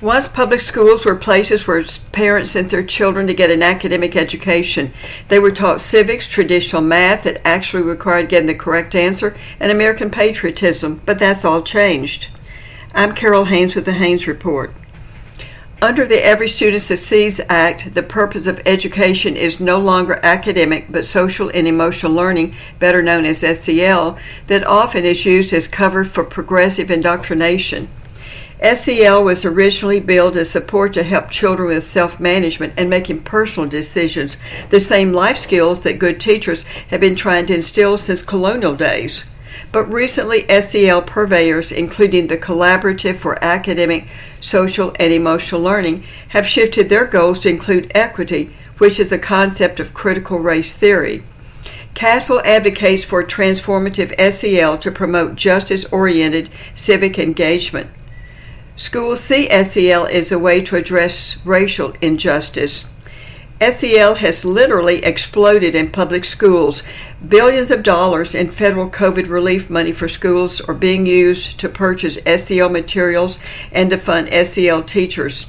Once public schools were places where parents sent their children to get an academic education. They were taught civics, traditional math that actually required getting the correct answer, and American patriotism, but that's all changed. I'm Carole Haynes with the Haynes Report. Under the Every Student Succeeds Act, the purpose of education is no longer academic but social and emotional learning, better known as SEL, that often is used as cover for progressive indoctrination. SEL was originally built as support to help children with self management and making personal decisions, the same life skills that good teachers have been trying to instill since colonial days. But recently, SEL purveyors, including the Collaborative for Academic, Social, and Emotional Learning, have shifted their goals to include equity, which is a concept of critical race theory. CASEL advocates for transformative SEL to promote justice oriented civic engagement. Schools see SEL as a way to address racial injustice. SEL has literally exploded in public schools. Billions of dollars in federal COVID relief money for schools are being used to purchase SEL materials and to fund SEL teachers.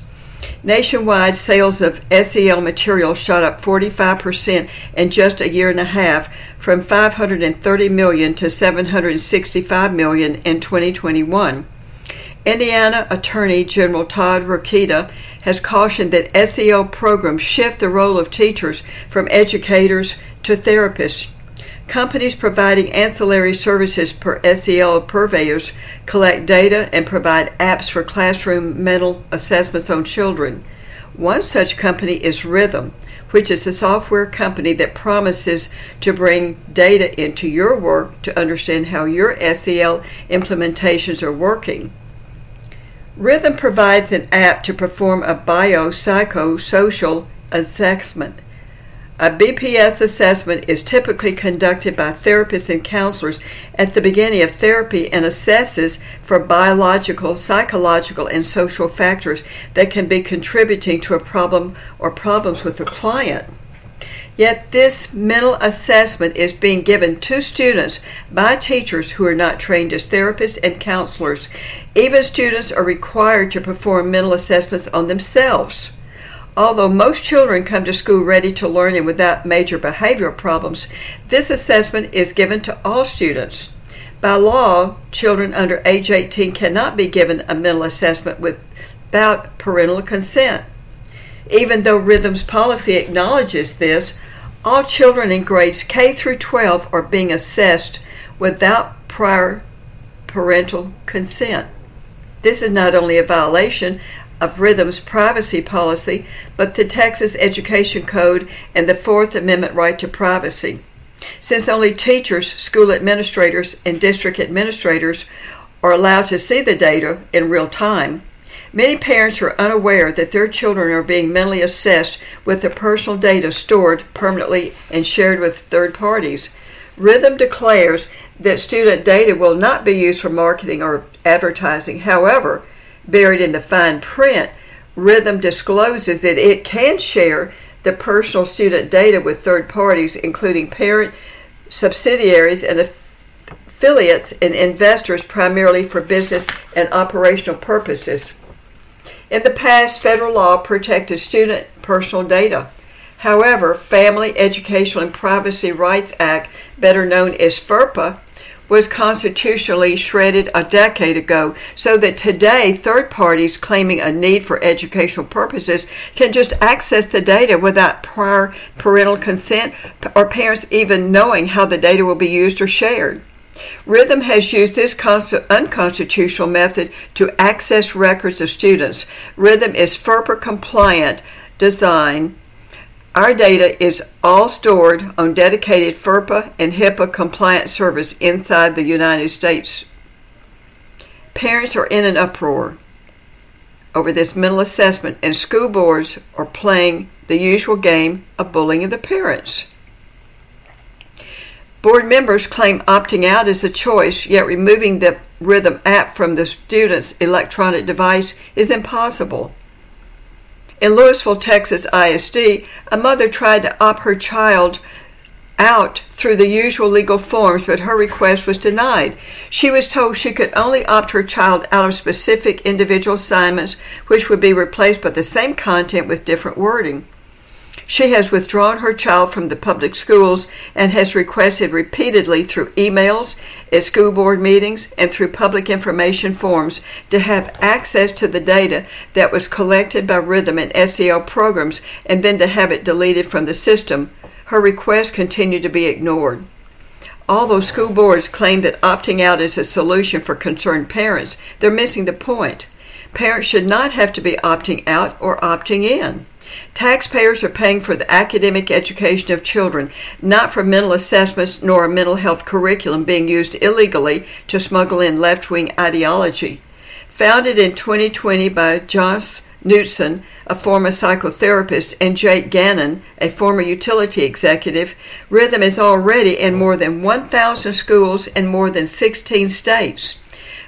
Nationwide sales of SEL material shot up 45% in just a year and a half from 530 million to 765 million in 2021. Indiana Attorney General Todd Rokita has cautioned that SEL programs shift the role of teachers from educators to therapists. Companies providing ancillary services per SEL purveyors collect data and provide apps for classroom mental assessments on children. One such company is Rhithm, which is a software company that promises to bring data into your work to understand how your SEL implementations are working. Rhithm provides an app to perform a biopsychosocial assessment. A BPS assessment is typically conducted by therapists and counselors at the beginning of therapy and assesses for biological, psychological, and social factors that can be contributing to a problem or problems with the client. Yet this mental assessment is being given to students by teachers who are not trained as therapists and counselors. Even students are required to perform mental assessments on themselves. Although most children come to school ready to learn and without major behavioral problems, this assessment is given to all students. By law, children under age 18 cannot be given a mental assessment without parental consent. Even though Rhithm's policy acknowledges this, all children in grades K through 12 are being assessed without prior parental consent. This is not only a violation of Rhithm's privacy policy, but the Texas Education Code and the Fourth Amendment right to privacy. Since only teachers, school administrators, and district administrators are allowed to see the data in real time, Many parents are unaware that their children are being mentally assessed with the personal data stored permanently and shared with third parties. Rhithm declares that student data will not be used for marketing or advertising. However, buried in the fine print, Rhithm discloses that it can share the personal student data with third parties, including parent subsidiaries and affiliates and investors, primarily for business and operational purposes. In the past, federal law protected student personal data. However, Family Educational and Privacy Rights Act, better known as FERPA, was constitutionally shredded a decade ago so that today third parties claiming a need for educational purposes can just access the data without prior parental consent or parents even knowing how the data will be used or shared. Rhithm has used this unconstitutional method to access records of students. Rhithm is FERPA compliant design. Our data is all stored on dedicated FERPA and HIPAA compliant servers inside the United States. Parents are in an uproar over this mental assessment, and school boards are playing the usual game of bullying the parents. Board members claim opting out is a choice, yet removing the Rhithm app from the student's electronic device is impossible. In Lewisville, Texas ISD, a mother tried to opt her child out through the usual legal forms, but her request was denied. She was told she could only opt her child out of specific individual assignments, which would be replaced by the same content with different wording. She has withdrawn her child from the public schools and has requested repeatedly through emails, at school board meetings, and through public information forms to have access to the data that was collected by Rhithm and SEL programs and then to have it deleted from the system her requests continue to be ignored. Although school boards claim that opting out is a solution for concerned parents, they're missing the point. Parents should not have to be opting out or opting in. Taxpayers are paying for the academic education of children, not for mental assessments nor a mental health curriculum being used illegally to smuggle in left wing ideology. Founded in 2020 by Joss Knutson, a former psychotherapist, and Jake Gannon, a former utility executive, Rhithm is already in more than 1,000 schools in more than 16 states.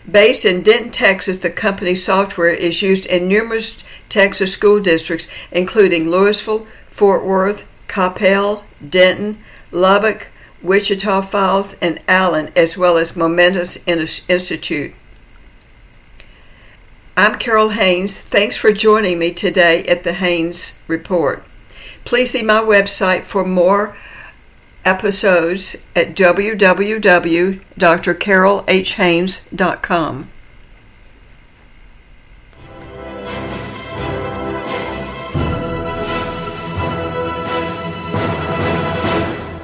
Based in Denton, Texas, the company's software is used in numerous Texas school districts, including Lewisville, Fort Worth, Coppell, Denton, Lubbock, Wichita Falls, and Allen, as well as Momentous Institute. I'm Carole Haynes. Thanks for joining me today at the Haynes Report. Please see my website for more episodes at www.drcarolhaynes.com.